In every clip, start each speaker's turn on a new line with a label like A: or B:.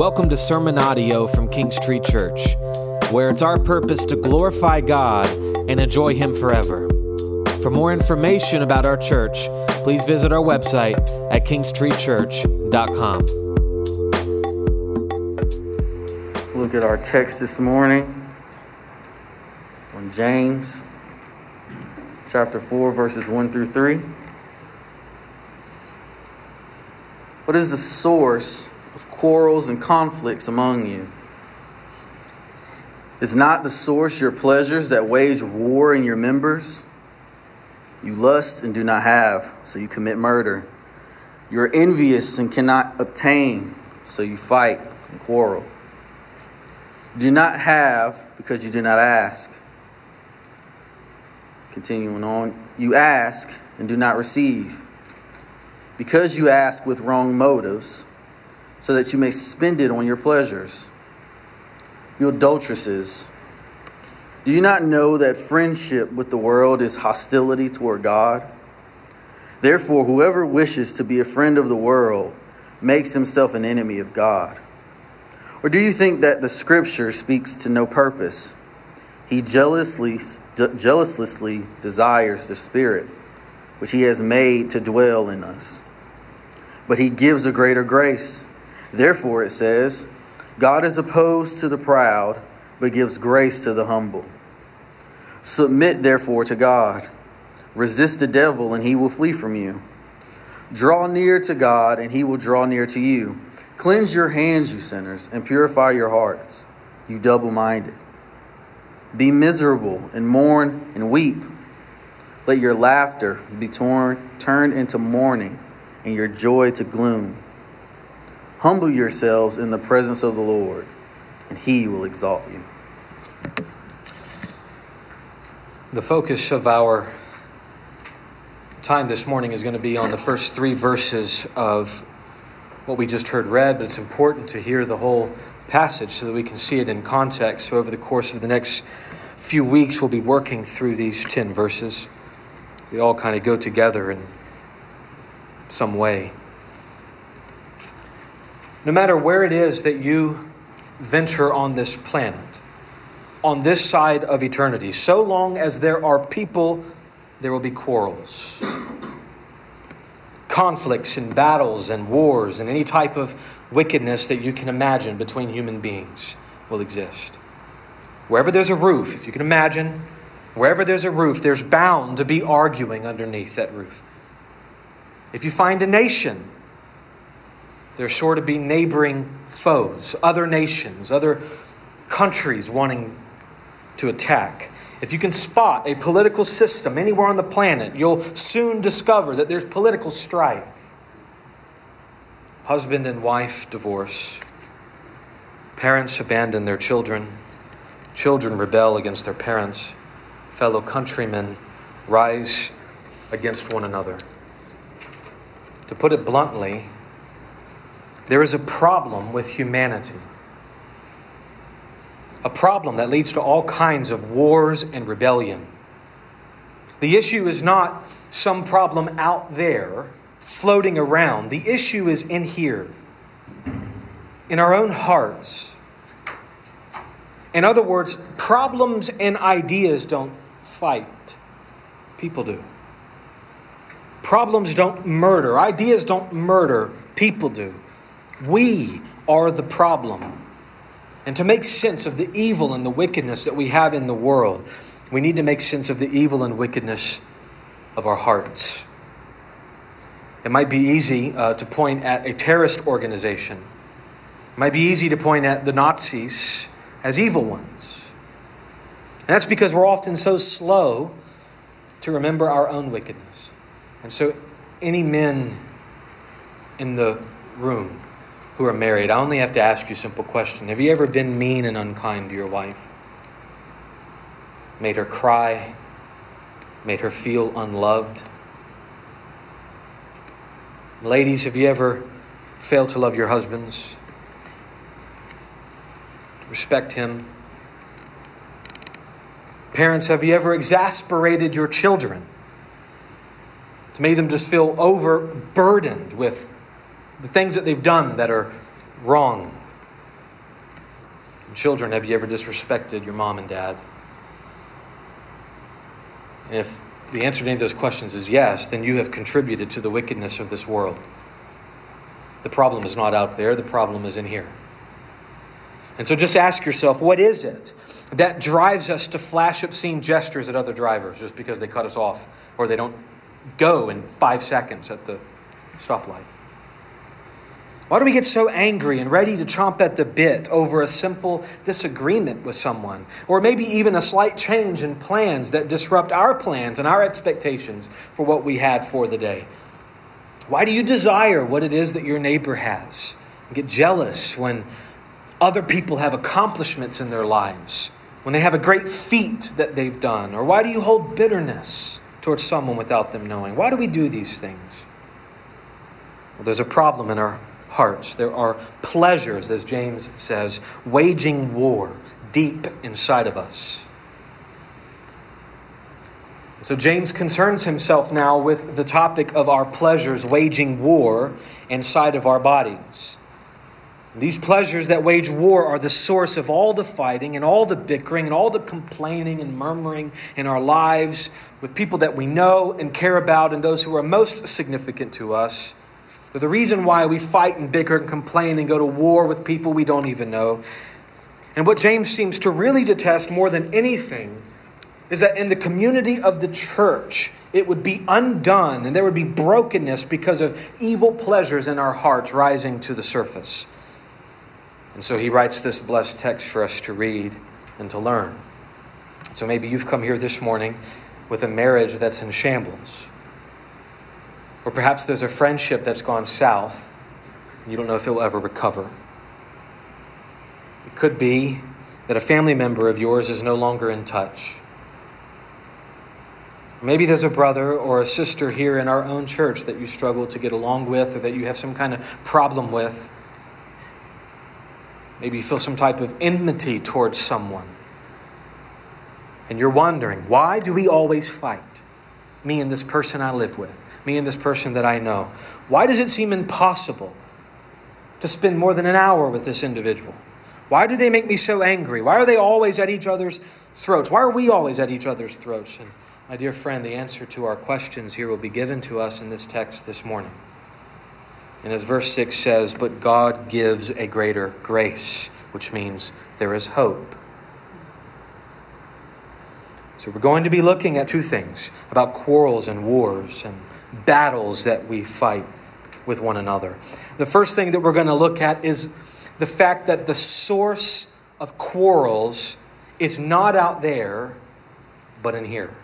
A: Welcome to Sermon Audio from Kings Tree Church, where it's our purpose to glorify God and enjoy Him forever. For more information about our church, please visit our website at kingstreechurch.com.
B: Look at our text this morning on James chapter 4, verses 1 through 3. What is the source of quarrels and conflicts among you? Is not the source your pleasures that wage war in your members? You lust and do not have, so you commit murder. You are envious and cannot obtain, so you fight and quarrel. You do not have because you do not ask. Continuing on, you ask and do not receive because you ask with wrong motives, so that you may spend it on your pleasures. You adulteresses, do you not know that friendship with the world is hostility toward God? Therefore, whoever wishes to be a friend of the world makes himself an enemy of God. Or do you think that the scripture speaks to no purpose? He jealously, jealously desires the Spirit, which He has made to dwell in us but he gives a greater grace. Therefore, it says, God is opposed to the proud, but gives grace to the humble. Submit, therefore, to God. Resist the devil, and he will flee from you. Draw near to God, and he will draw near to you. Cleanse your hands, you sinners, and purify your hearts, you double minded. Be miserable, and mourn, and weep. Let your laughter be torn, turned into mourning and your joy to gloom. Humble yourselves in the presence of the Lord, and he will exalt you.
A: The focus of our time this morning is going to be on the first three verses of what we just heard read, but it's important to hear the whole passage so that we can see it in context. So, over the course of the next few weeks, we'll be working through these 10 verses. They all kind of go together in some way. No matter where it is that you venture on this planet, on this side of eternity, so long as there are people, there will be quarrels, conflicts and battles and wars and any type of wickedness that you can imagine between human beings will exist. Wherever there's a roof, if you can imagine, wherever there's a roof, there's bound to be arguing underneath that roof. If you find a nation, there's sure to be neighboring foes, other nations, other countries wanting to attack. If you can spot a political system anywhere on the planet, you'll soon discover that there's political strife. Husband and wife divorce. Parents abandon their children. Children rebel against their parents. Fellow countrymen rise against one another. To put it bluntly, there is a problem with humanity. A problem that leads to all kinds of wars and rebellion. The issue is not some problem out there floating around. The issue is in here, in our own hearts. In other words, problems and ideas don't fight, people do. Problems don't murder, ideas don't murder, people do. We are the problem. And to make sense of the evil and the wickedness that we have in the world, we need to make sense of the evil and wickedness of our hearts. It might be easy uh, to point at a terrorist organization. It might be easy to point at the Nazis as evil ones. And that's because we're often so slow to remember our own wickedness. And so, any men in the room who are married, I only have to ask you a simple question Have you ever been mean and unkind to your wife? Made her cry? Made her feel unloved? Ladies, have you ever failed to love your husbands? Respect him? Parents, have you ever exasperated your children? to make them just feel overburdened with the things that they've done that are wrong. Children, have you ever disrespected your mom and dad? And if the answer to any of those questions is yes, then you have contributed to the wickedness of this world. The problem is not out there, the problem is in here. And so just ask yourself what is it that drives us to flash obscene gestures at other drivers just because they cut us off or they don't go in five seconds at the stoplight? Why do we get so angry and ready to chomp at the bit over a simple disagreement with someone? Or maybe even a slight change in plans that disrupt our plans and our expectations for what we had for the day? Why do you desire what it is that your neighbor has? And get jealous when other people have accomplishments in their lives, when they have a great feat that they've done? Or why do you hold bitterness towards someone without them knowing? Why do we do these things? Well, there's a problem in our hearts. There are pleasures, as James says, waging war deep inside of us. So James concerns himself now with the topic of our pleasures waging war inside of our bodies. These pleasures that wage war are the source of all the fighting and all the bickering and all the complaining and murmuring in our lives with people that we know and care about and those who are most significant to us. The reason why we fight and bicker and complain and go to war with people we don't even know. And what James seems to really detest more than anything is that in the community of the church, it would be undone and there would be brokenness because of evil pleasures in our hearts rising to the surface. And so he writes this blessed text for us to read and to learn. So maybe you've come here this morning with a marriage that's in shambles or perhaps there's a friendship that's gone south. And you don't know if it will ever recover. It could be that a family member of yours is no longer in touch. Maybe there's a brother or a sister here in our own church that you struggle to get along with or that you have some kind of problem with. Maybe you feel some type of enmity towards someone. And you're wondering, why do we always fight? Me and this person I live with me and this person that I know. Why does it seem impossible to spend more than an hour with this individual? Why do they make me so angry? Why are they always at each other's throats? Why are we always at each other's throats? And my dear friend, the answer to our questions here will be given to us in this text this morning. And as verse 6 says, but God gives a greater grace, which means there is hope. So we're going to be looking at two things about quarrels and wars and battles that we fight with one another. The first thing that we're going to look at is the fact that the source of quarrels is not out there, but in here.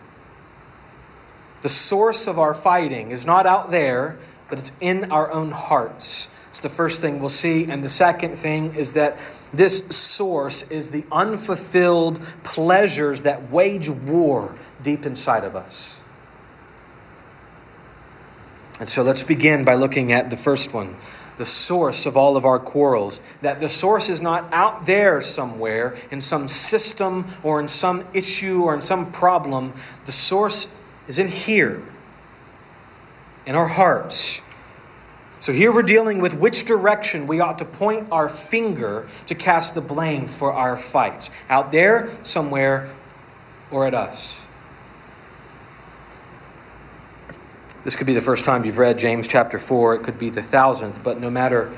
A: The source of our fighting is not out there, but it's in our own hearts. It's the first thing we'll see. And the second thing is that this source is the unfulfilled pleasures that wage war deep inside of us. And so let's begin by looking at the first one the source of all of our quarrels. That the source is not out there somewhere in some system or in some issue or in some problem. The source is in here, in our hearts. So here we're dealing with which direction we ought to point our finger to cast the blame for our fights. Out there, somewhere, or at us. This could be the first time you've read James chapter 4. It could be the thousandth, but no matter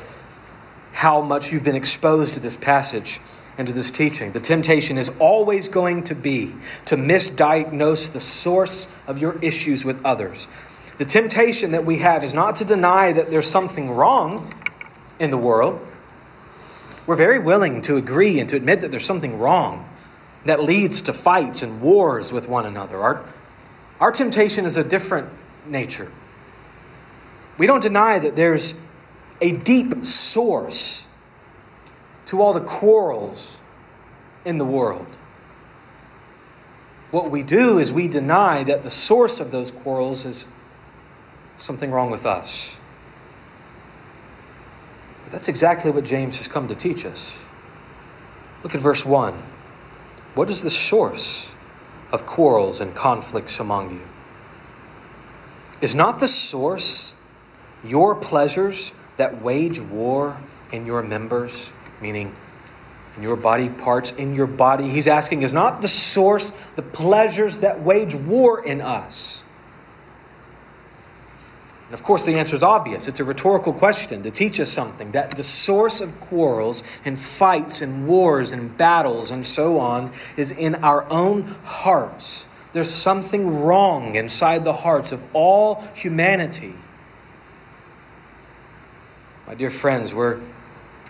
A: how much you've been exposed to this passage and to this teaching, the temptation is always going to be to misdiagnose the source of your issues with others. The temptation that we have is not to deny that there's something wrong in the world. We're very willing to agree and to admit that there's something wrong that leads to fights and wars with one another. Our, our temptation is a different nature. We don't deny that there's a deep source to all the quarrels in the world. What we do is we deny that the source of those quarrels is something wrong with us. But that's exactly what James has come to teach us. Look at verse 1. What is the source of quarrels and conflicts among you? Is not the source your pleasures that wage war in your members, meaning in your body parts in your body. He's asking is not the source, the pleasures that wage war in us. And of course, the answer is obvious. It's a rhetorical question to teach us something that the source of quarrels and fights and wars and battles and so on is in our own hearts. There's something wrong inside the hearts of all humanity. My dear friends, we're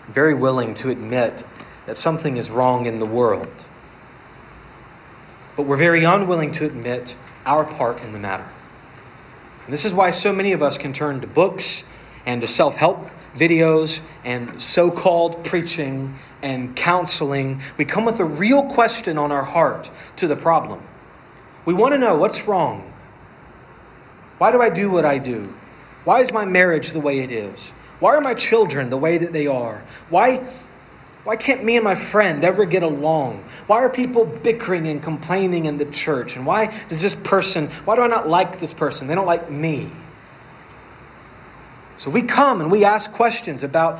A: very willing to admit that something is wrong in the world. But we're very unwilling to admit our part in the matter. And this is why so many of us can turn to books and to self help videos and so called preaching and counseling. We come with a real question on our heart to the problem. We want to know what's wrong. Why do I do what I do? Why is my marriage the way it is? Why are my children the way that they are? Why why can't me and my friend ever get along? Why are people bickering and complaining in the church? And why does this person, why do I not like this person? They don't like me. So we come and we ask questions about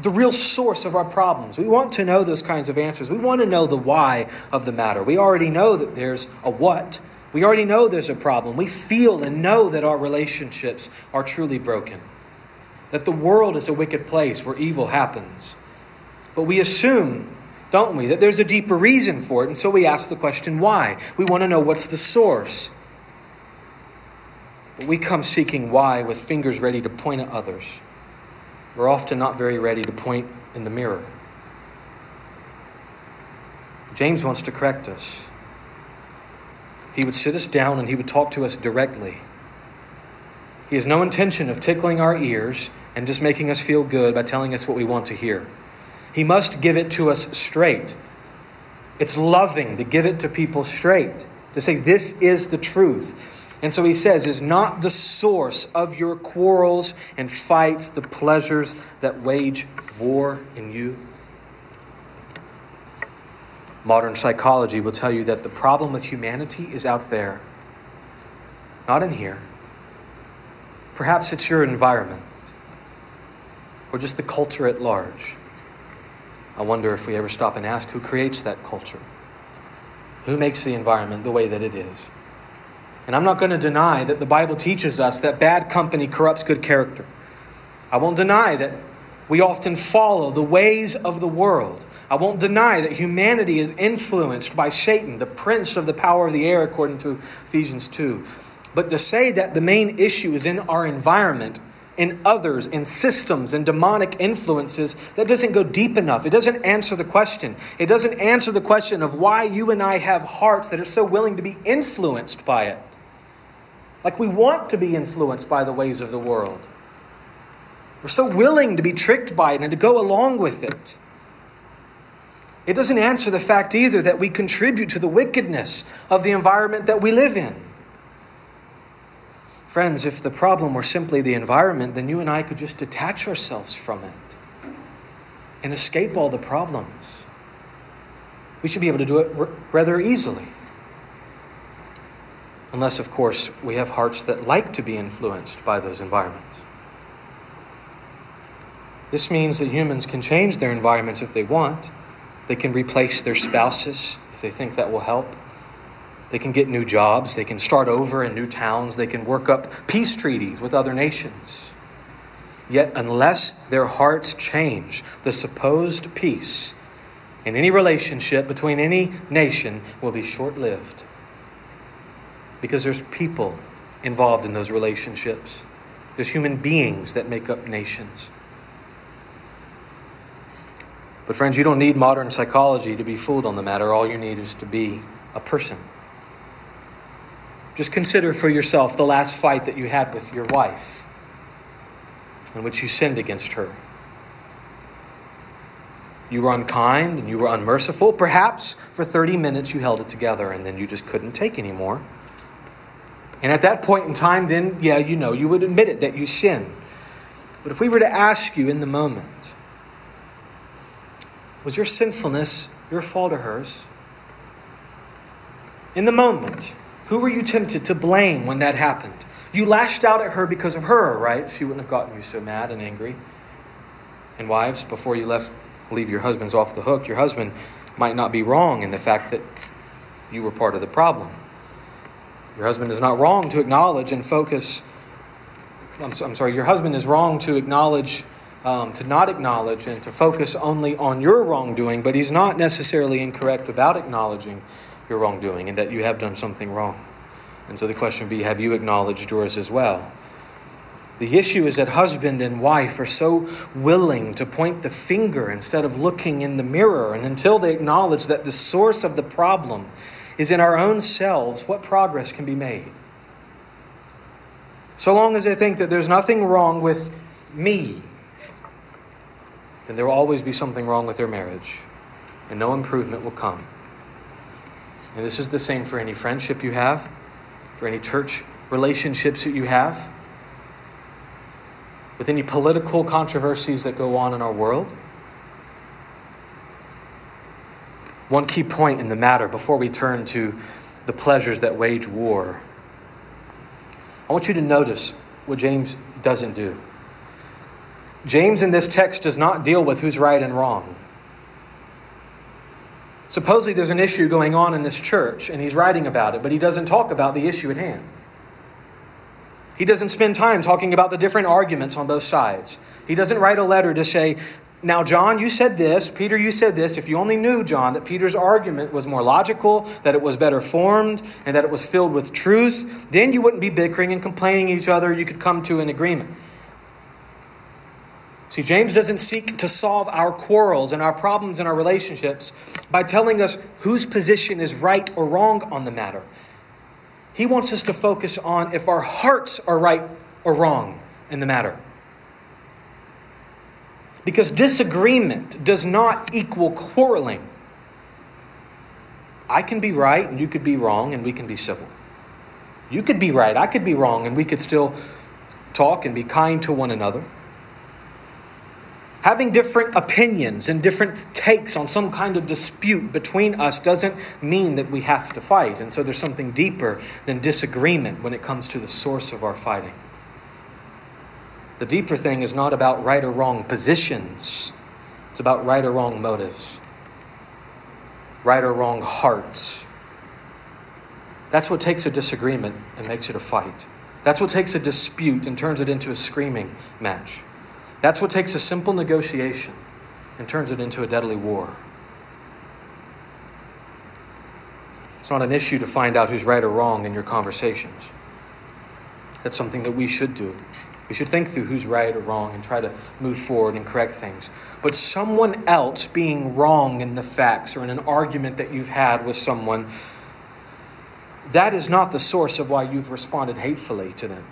A: the real source of our problems. We want to know those kinds of answers. We want to know the why of the matter. We already know that there's a what. We already know there's a problem. We feel and know that our relationships are truly broken, that the world is a wicked place where evil happens. But we assume, don't we, that there's a deeper reason for it, and so we ask the question why. We want to know what's the source. But we come seeking why with fingers ready to point at others. We're often not very ready to point in the mirror. James wants to correct us. He would sit us down and he would talk to us directly. He has no intention of tickling our ears and just making us feel good by telling us what we want to hear. He must give it to us straight. It's loving to give it to people straight, to say, This is the truth. And so he says, Is not the source of your quarrels and fights the pleasures that wage war in you? Modern psychology will tell you that the problem with humanity is out there, not in here. Perhaps it's your environment or just the culture at large. I wonder if we ever stop and ask who creates that culture? Who makes the environment the way that it is? And I'm not going to deny that the Bible teaches us that bad company corrupts good character. I won't deny that we often follow the ways of the world. I won't deny that humanity is influenced by Satan, the prince of the power of the air, according to Ephesians 2. But to say that the main issue is in our environment in others, in systems, and demonic influences, that doesn't go deep enough. It doesn't answer the question. It doesn't answer the question of why you and I have hearts that are so willing to be influenced by it. Like we want to be influenced by the ways of the world. We're so willing to be tricked by it and to go along with it. It doesn't answer the fact either that we contribute to the wickedness of the environment that we live in. Friends, if the problem were simply the environment, then you and I could just detach ourselves from it and escape all the problems. We should be able to do it rather easily. Unless, of course, we have hearts that like to be influenced by those environments. This means that humans can change their environments if they want. They can replace their spouses if they think that will help. They can get new jobs. They can start over in new towns. They can work up peace treaties with other nations. Yet, unless their hearts change, the supposed peace in any relationship between any nation will be short lived. Because there's people involved in those relationships, there's human beings that make up nations. But, friends, you don't need modern psychology to be fooled on the matter. All you need is to be a person. Just consider for yourself the last fight that you had with your wife, in which you sinned against her. You were unkind and you were unmerciful. Perhaps for 30 minutes you held it together and then you just couldn't take anymore. And at that point in time, then, yeah, you know, you would admit it that you sinned. But if we were to ask you in the moment, was your sinfulness your fault or hers? In the moment, who were you tempted to blame when that happened? You lashed out at her because of her, right? She wouldn't have gotten you so mad and angry. And wives, before you left leave your husbands off the hook. Your husband might not be wrong in the fact that you were part of the problem. Your husband is not wrong to acknowledge and focus. I'm, I'm sorry, your husband is wrong to acknowledge, um, to not acknowledge, and to focus only on your wrongdoing, but he's not necessarily incorrect about acknowledging your wrongdoing and that you have done something wrong. And so the question would be have you acknowledged yours as well? The issue is that husband and wife are so willing to point the finger instead of looking in the mirror. And until they acknowledge that the source of the problem is in our own selves, what progress can be made? So long as they think that there's nothing wrong with me, then there will always be something wrong with their marriage, and no improvement will come. And this is the same for any friendship you have, for any church relationships that you have with any political controversies that go on in our world. One key point in the matter before we turn to the pleasures that wage war. I want you to notice what James doesn't do. James in this text does not deal with who's right and wrong. Supposedly there's an issue going on in this church and he's writing about it, but he doesn't talk about the issue at hand. He doesn't spend time talking about the different arguments on both sides. He doesn't write a letter to say, now, John, you said this. Peter, you said this. If you only knew, John, that Peter's argument was more logical, that it was better formed, and that it was filled with truth, then you wouldn't be bickering and complaining to each other. You could come to an agreement. See, James doesn't seek to solve our quarrels and our problems in our relationships by telling us whose position is right or wrong on the matter. He wants us to focus on if our hearts are right or wrong in the matter. Because disagreement does not equal quarreling. I can be right and you could be wrong and we can be civil. You could be right, I could be wrong, and we could still talk and be kind to one another. Having different opinions and different takes on some kind of dispute between us doesn't mean that we have to fight. And so there's something deeper than disagreement when it comes to the source of our fighting. The deeper thing is not about right or wrong positions, it's about right or wrong motives, right or wrong hearts. That's what takes a disagreement and makes it a fight. That's what takes a dispute and turns it into a screaming match. That's what takes a simple negotiation and turns it into a deadly war. It's not an issue to find out who's right or wrong in your conversations. That's something that we should do. We should think through who's right or wrong and try to move forward and correct things. But someone else being wrong in the facts or in an argument that you've had with someone, that is not the source of why you've responded hatefully to them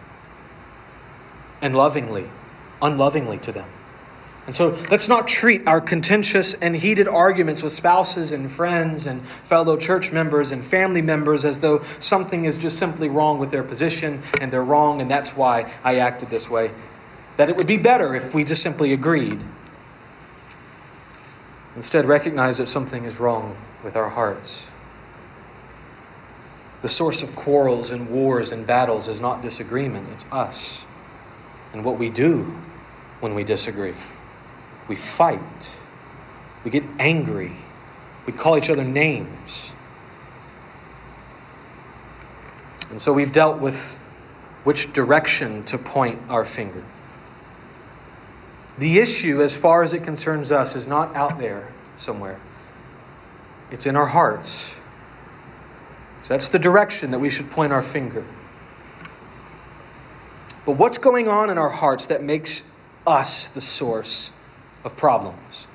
A: and lovingly unlovingly to them. And so let's not treat our contentious and heated arguments with spouses and friends and fellow church members and family members as though something is just simply wrong with their position and they're wrong and that's why I acted this way. That it would be better if we just simply agreed. Instead, recognize that something is wrong with our hearts. The source of quarrels and wars and battles is not disagreement, it's us and what we do when we disagree. We fight, we get angry, we call each other names. And so we've dealt with which direction to point our finger. The issue, as far as it concerns us, is not out there somewhere, it's in our hearts. So that's the direction that we should point our finger. But what's going on in our hearts that makes us the source of problems?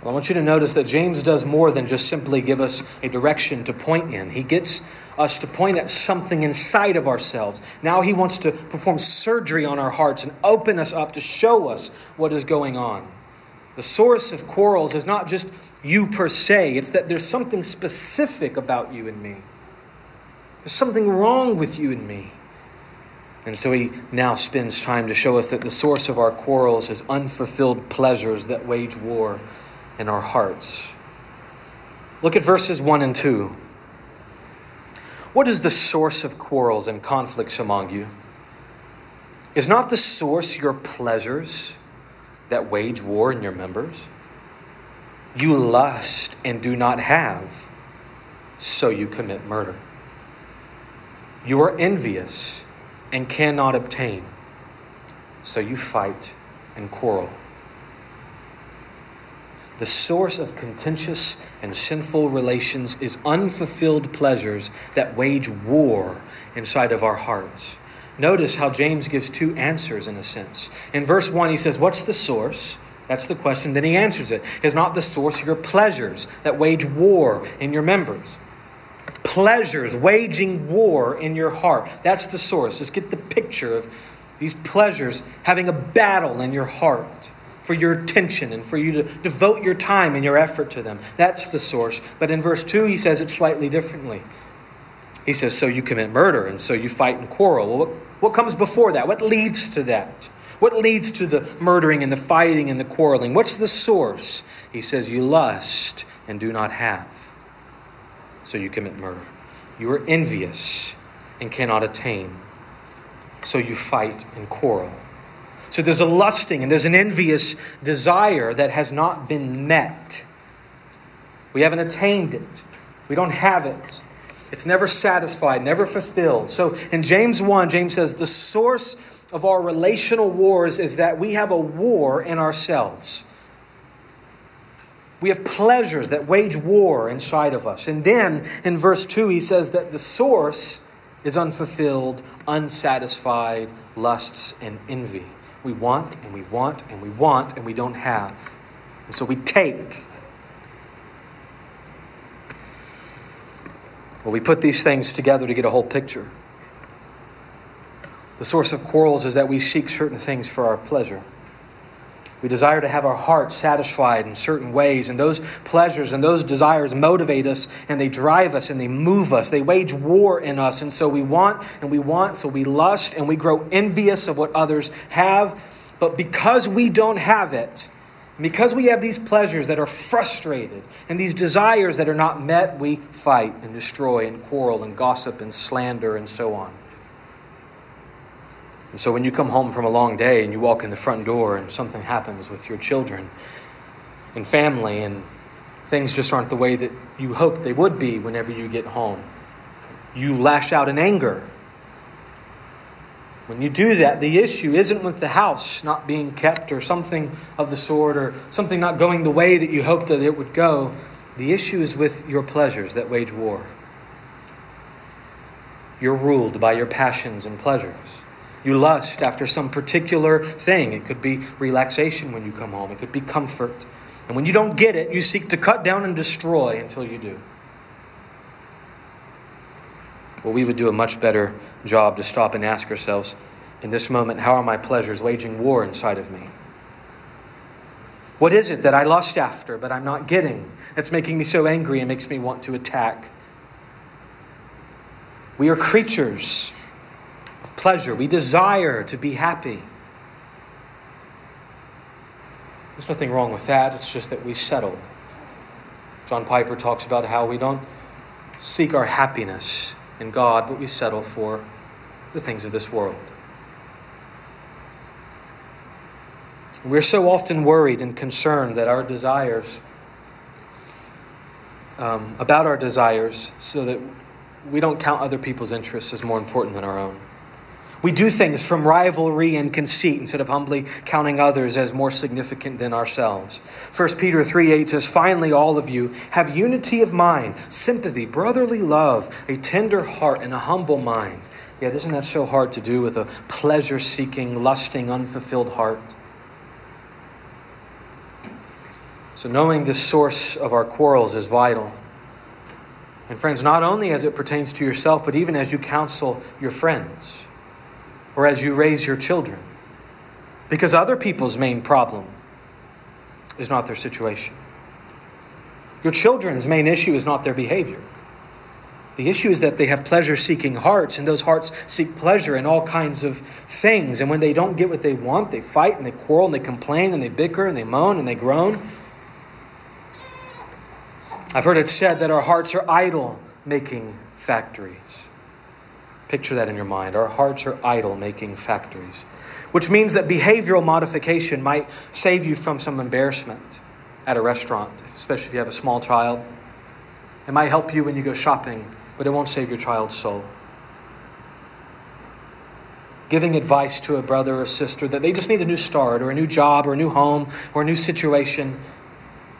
A: Well, I want you to notice that James does more than just simply give us a direction to point in. He gets us to point at something inside of ourselves. Now he wants to perform surgery on our hearts and open us up to show us what is going on. The source of quarrels is not just you per se, it's that there's something specific about you and me. There's something wrong with you and me. And so he now spends time to show us that the source of our quarrels is unfulfilled pleasures that wage war in our hearts. Look at verses 1 and 2. What is the source of quarrels and conflicts among you? Is not the source your pleasures? that wage war in your members? You lust and do not have, so you commit murder. You are envious and cannot obtain, so you fight and quarrel. The source of contentious and sinful relations is unfulfilled pleasures that wage war inside of our hearts. Notice how James gives two answers in a sense. In verse 1, he says, What's the source? That's the question. Then he answers it. Is not the source your pleasures that wage war in your members? Pleasures waging war in your heart. That's the source. Just get the picture of these pleasures having a battle in your heart for your attention and for you to devote your time and your effort to them. That's the source. But in verse 2, he says it slightly differently. He says, So you commit murder, and so you fight and quarrel. Well, what, what comes before that? What leads to that? What leads to the murdering and the fighting and the quarreling? What's the source? He says, You lust and do not have, so you commit murder. You are envious and cannot attain, so you fight and quarrel. So there's a lusting and there's an envious desire that has not been met. We haven't attained it, we don't have it. It's never satisfied, never fulfilled. So in James 1, James says the source of our relational wars is that we have a war in ourselves. We have pleasures that wage war inside of us. And then in verse 2, he says that the source is unfulfilled, unsatisfied lusts and envy. We want and we want and we want and we don't have. And so we take. Well, we put these things together to get a whole picture. The source of quarrels is that we seek certain things for our pleasure. We desire to have our hearts satisfied in certain ways, and those pleasures and those desires motivate us and they drive us and they move us. They wage war in us, and so we want and we want, so we lust and we grow envious of what others have. But because we don't have it, because we have these pleasures that are frustrated and these desires that are not met, we fight and destroy and quarrel and gossip and slander and so on. And so when you come home from a long day and you walk in the front door and something happens with your children and family and things just aren't the way that you hoped they would be whenever you get home, you lash out in anger. When you do that, the issue isn't with the house not being kept or something of the sort or something not going the way that you hoped that it would go. The issue is with your pleasures that wage war. You're ruled by your passions and pleasures. You lust after some particular thing. It could be relaxation when you come home, it could be comfort. And when you don't get it, you seek to cut down and destroy until you do. Well, we would do a much better job to stop and ask ourselves in this moment how are my pleasures waging war inside of me? What is it that I lust after but I'm not getting that's making me so angry and makes me want to attack? We are creatures pleasure. We desire to be happy. There's nothing wrong with that. It's just that we settle. John Piper talks about how we don't seek our happiness in God, but we settle for the things of this world. We're so often worried and concerned that our desires, um, about our desires, so that we don't count other people's interests as more important than our own. We do things from rivalry and conceit instead of humbly counting others as more significant than ourselves. 1 Peter 3 8 says, Finally, all of you have unity of mind, sympathy, brotherly love, a tender heart, and a humble mind. Yet, isn't that so hard to do with a pleasure seeking, lusting, unfulfilled heart? So, knowing the source of our quarrels is vital. And, friends, not only as it pertains to yourself, but even as you counsel your friends or as you raise your children. Because other people's main problem is not their situation. Your children's main issue is not their behavior. The issue is that they have pleasure seeking hearts, and those hearts seek pleasure in all kinds of things. And when they don't get what they want, they fight and they quarrel and they complain and they bicker and they moan and they groan. I've heard it said that our hearts are idol making factories. Picture that in your mind. Our hearts are idol making factories. which means that behavioral modification might save you from some embarrassment at a restaurant, especially if you have a small child. It might help you when you go shopping, but it won't save your child's soul. Giving advice to a brother or sister that they just need a new start or a new job or a new home or a new situation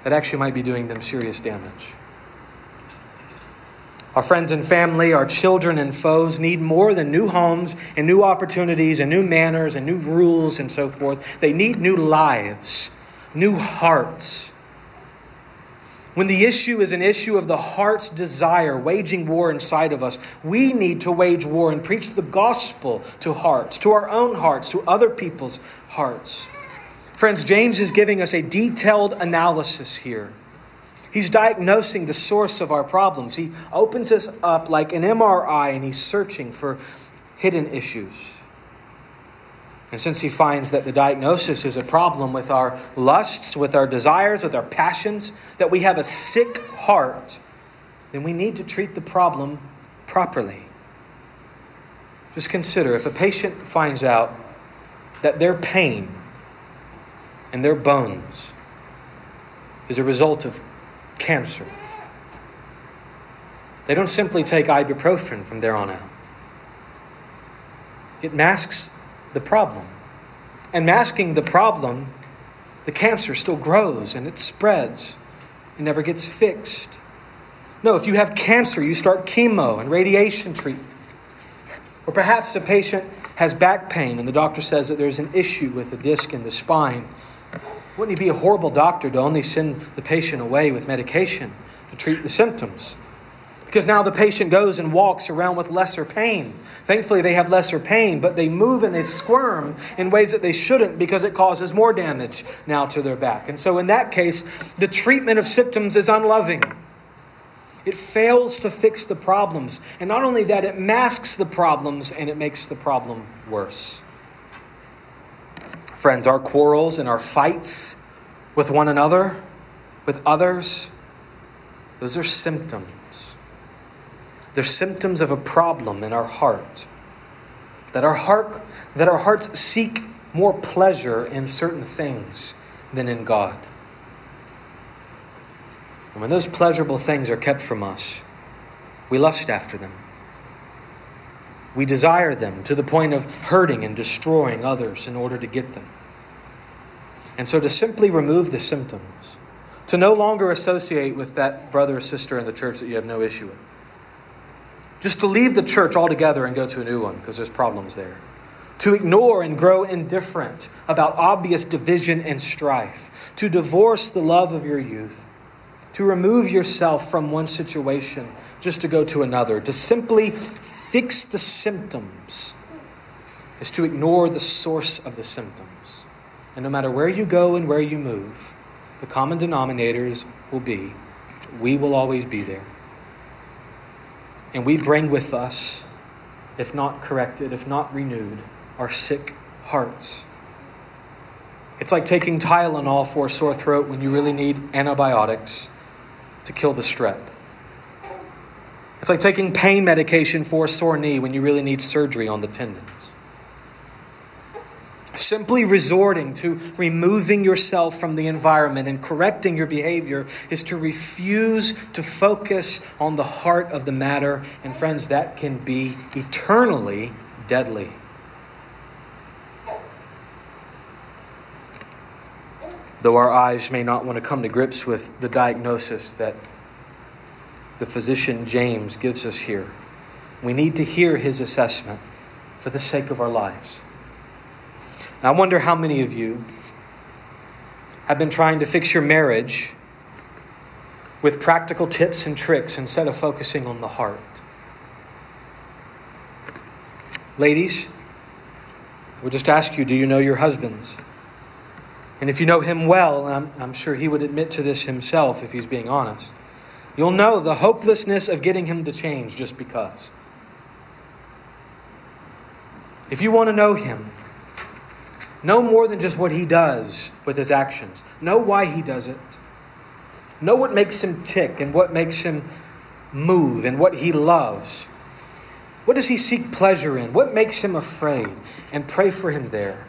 A: that actually might be doing them serious damage. Our friends and family, our children and foes need more than new homes and new opportunities and new manners and new rules and so forth. They need new lives, new hearts. When the issue is an issue of the heart's desire waging war inside of us, we need to wage war and preach the gospel to hearts, to our own hearts, to other people's hearts. Friends, James is giving us a detailed analysis here He's diagnosing the source of our problems. He opens us up like an MRI and he's searching for hidden issues. And since he finds that the diagnosis is a problem with our lusts, with our desires, with our passions, that we have a sick heart, then we need to treat the problem properly. Just consider if a patient finds out that their pain and their bones is a result of cancer. They don't simply take ibuprofen from there on out. It masks the problem. And masking the problem, the cancer still grows and it spreads. It never gets fixed. No, if you have cancer, you start chemo and radiation treatment. Or perhaps a patient has back pain and the doctor says that there's an issue with the disc in the spine wouldn't he be a horrible doctor to only send the patient away with medication to treat the symptoms? Because now the patient goes and walks around with lesser pain. Thankfully, they have lesser pain, but they move and they squirm in ways that they shouldn't because it causes more damage now to their back. And so, in that case, the treatment of symptoms is unloving. It fails to fix the problems. And not only that, it masks the problems and it makes the problem worse. Friends, our quarrels and our fights with one another, with others, those are symptoms. They're symptoms of a problem in our heart. That our heart that our hearts seek more pleasure in certain things than in God. And when those pleasurable things are kept from us, we lust after them. We desire them to the point of hurting and destroying others in order to get them. And so to simply remove the symptoms, to no longer associate with that brother or sister in the church that you have no issue with, just to leave the church altogether and go to a new one because there's problems there, to ignore and grow indifferent about obvious division and strife, to divorce the love of your youth, to remove yourself from one situation just to go to another, to simply fix the symptoms is to ignore the source of the symptoms. And no matter where you go and where you move, the common denominators will be we will always be there. And we bring with us, if not corrected, if not renewed, our sick hearts. It's like taking Tylenol for a sore throat when you really need antibiotics to kill the strep. It's like taking pain medication for a sore knee when you really need surgery on the tendons. Simply resorting to removing yourself from the environment and correcting your behavior is to refuse to focus on the heart of the matter. And, friends, that can be eternally deadly. Though our eyes may not want to come to grips with the diagnosis that the physician James gives us here. We need to hear his assessment for the sake of our lives. Now, I wonder how many of you have been trying to fix your marriage with practical tips and tricks instead of focusing on the heart. Ladies, would just ask you do you know your husbands? And if you know him well, I'm, I'm sure he would admit to this himself if he's being honest. You'll know the hopelessness of getting him to change just because. If you want to know him, know more than just what he does with his actions. Know why he does it. Know what makes him tick and what makes him move and what he loves. What does he seek pleasure in? What makes him afraid? And pray for him there.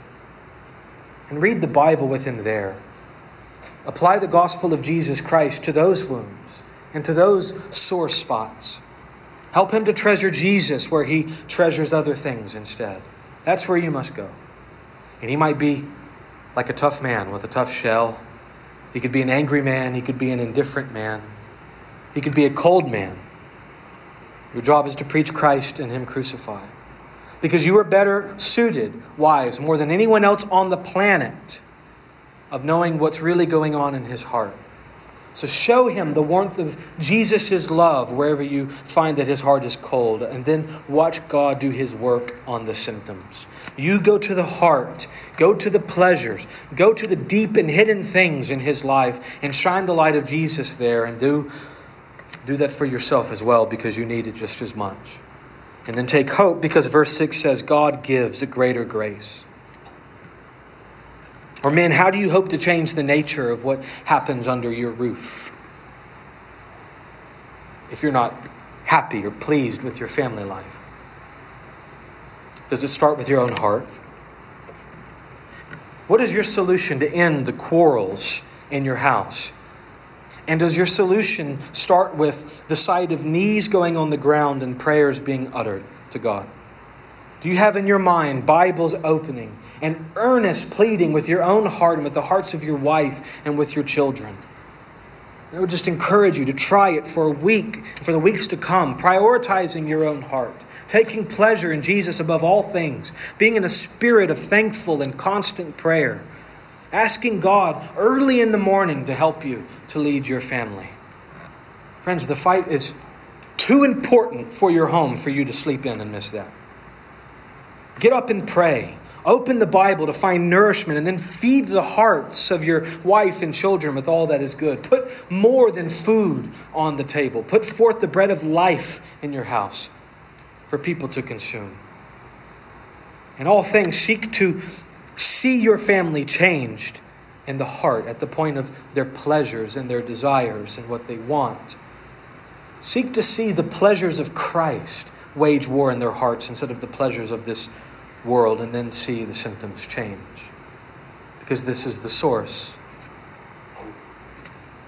A: and read the Bible with him there. Apply the gospel of Jesus Christ to those wounds and to those sore spots. Help him to treasure Jesus where he treasures other things instead. That's where you must go. And he might be like a tough man with a tough shell. He could be an angry man. He could be an indifferent man. He could be a cold man. Your job is to preach Christ and Him crucified. Because you are better suited, wives, more than anyone else on the planet, of knowing what's really going on in His heart. So show him the warmth of Jesus' love wherever you find that his heart is cold, and then watch God do his work on the symptoms. You go to the heart, go to the pleasures, go to the deep and hidden things in his life, and shine the light of Jesus there, and do, do that for yourself as well because you need it just as much. And then take hope because verse 6 says, God gives a greater grace. Or, men, how do you hope to change the nature of what happens under your roof? If you're not happy or pleased with your family life, does it start with your own heart? What is your solution to end the quarrels in your house? And does your solution start with the sight of knees going on the ground and prayers being uttered to God? Do you have in your mind Bibles opening and earnest pleading with your own heart and with the hearts of your wife and with your children? I would just encourage you to try it for a week, for the weeks to come, prioritizing your own heart, taking pleasure in Jesus above all things, being in a spirit of thankful and constant prayer, asking God early in the morning to help you to lead your family. Friends, the fight is too important for your home for you to sleep in and miss that. Get up and pray. Open the Bible to find nourishment and then feed the hearts of your wife and children with all that is good. Put more than food on the table. Put forth the bread of life in your house for people to consume. In all things, seek to see your family changed in the heart at the point of their pleasures and their desires and what they want. Seek to see the pleasures of Christ wage war in their hearts instead of the pleasures of this world and then see the symptoms change. Because this is the source.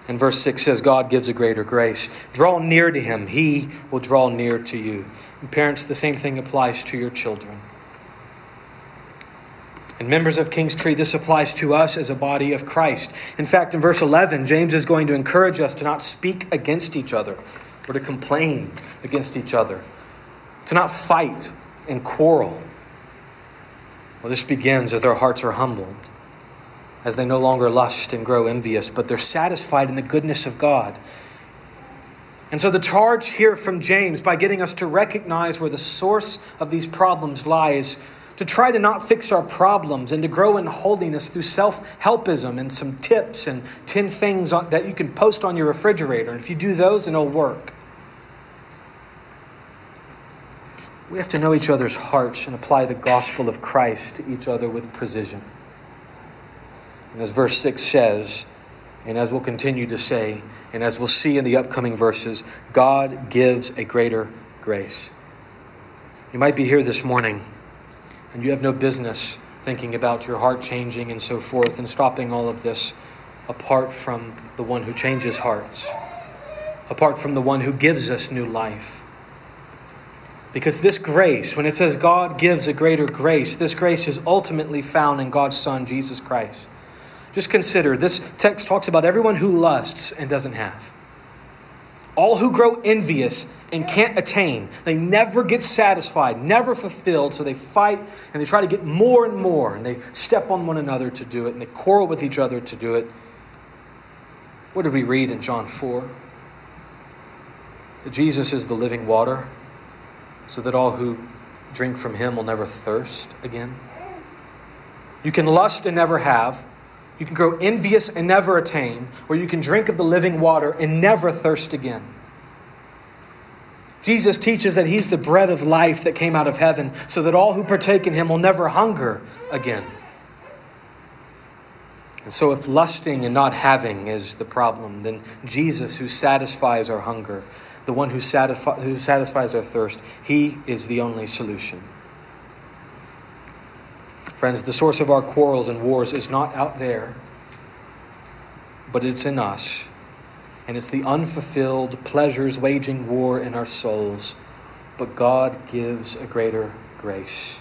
A: And verse 6 says, God gives a greater grace. Draw near to him, he will draw near to you. And parents, the same thing applies to your children. And members of King's Tree, this applies to us as a body of Christ. In fact, in verse 11, James is going to encourage us to not speak against each other or to complain against each other to not fight and quarrel. Well, this begins as their hearts are humbled, as they no longer lust and grow envious, but they're satisfied in the goodness of God. And so, the charge here from James, by getting us to recognize where the source of these problems lies, to try to not fix our problems and to grow in holiness through self helpism and some tips and 10 things that you can post on your refrigerator. And if you do those, it'll work. We have to know each other's hearts and apply the gospel of Christ to each other with precision. And as verse 6 says, and as we'll continue to say, and as we'll see in the upcoming verses, God gives a greater grace. You might be here this morning and you have no business thinking about your heart changing and so forth and stopping all of this apart from the one who changes hearts, apart from the one who gives us new life because this grace, when it says God gives a greater grace, this grace is ultimately found in God's Son, Jesus Christ. Just consider this text talks about everyone who lusts and doesn't have. All who grow envious and can't attain. They never get satisfied, never fulfilled, so they fight and they try to get more and more, and they step on one another to do it, and they quarrel with each other to do it. What did we read in John 4? That Jesus is the living water so that all who drink from him will never thirst again? You can lust and never have. You can grow envious and never attain, or you can drink of the living water and never thirst again. Jesus teaches that he's the bread of life that came out of heaven, so that all who partake in him will never hunger again. And so, if lusting and not having is the problem, then Jesus, who satisfies our hunger, the one who, satisfi- who satisfies our thirst, he is the only solution. Friends, the source of our quarrels and wars is not out there, but it's in us. And it's the unfulfilled pleasures waging war in our souls. But God gives a greater grace.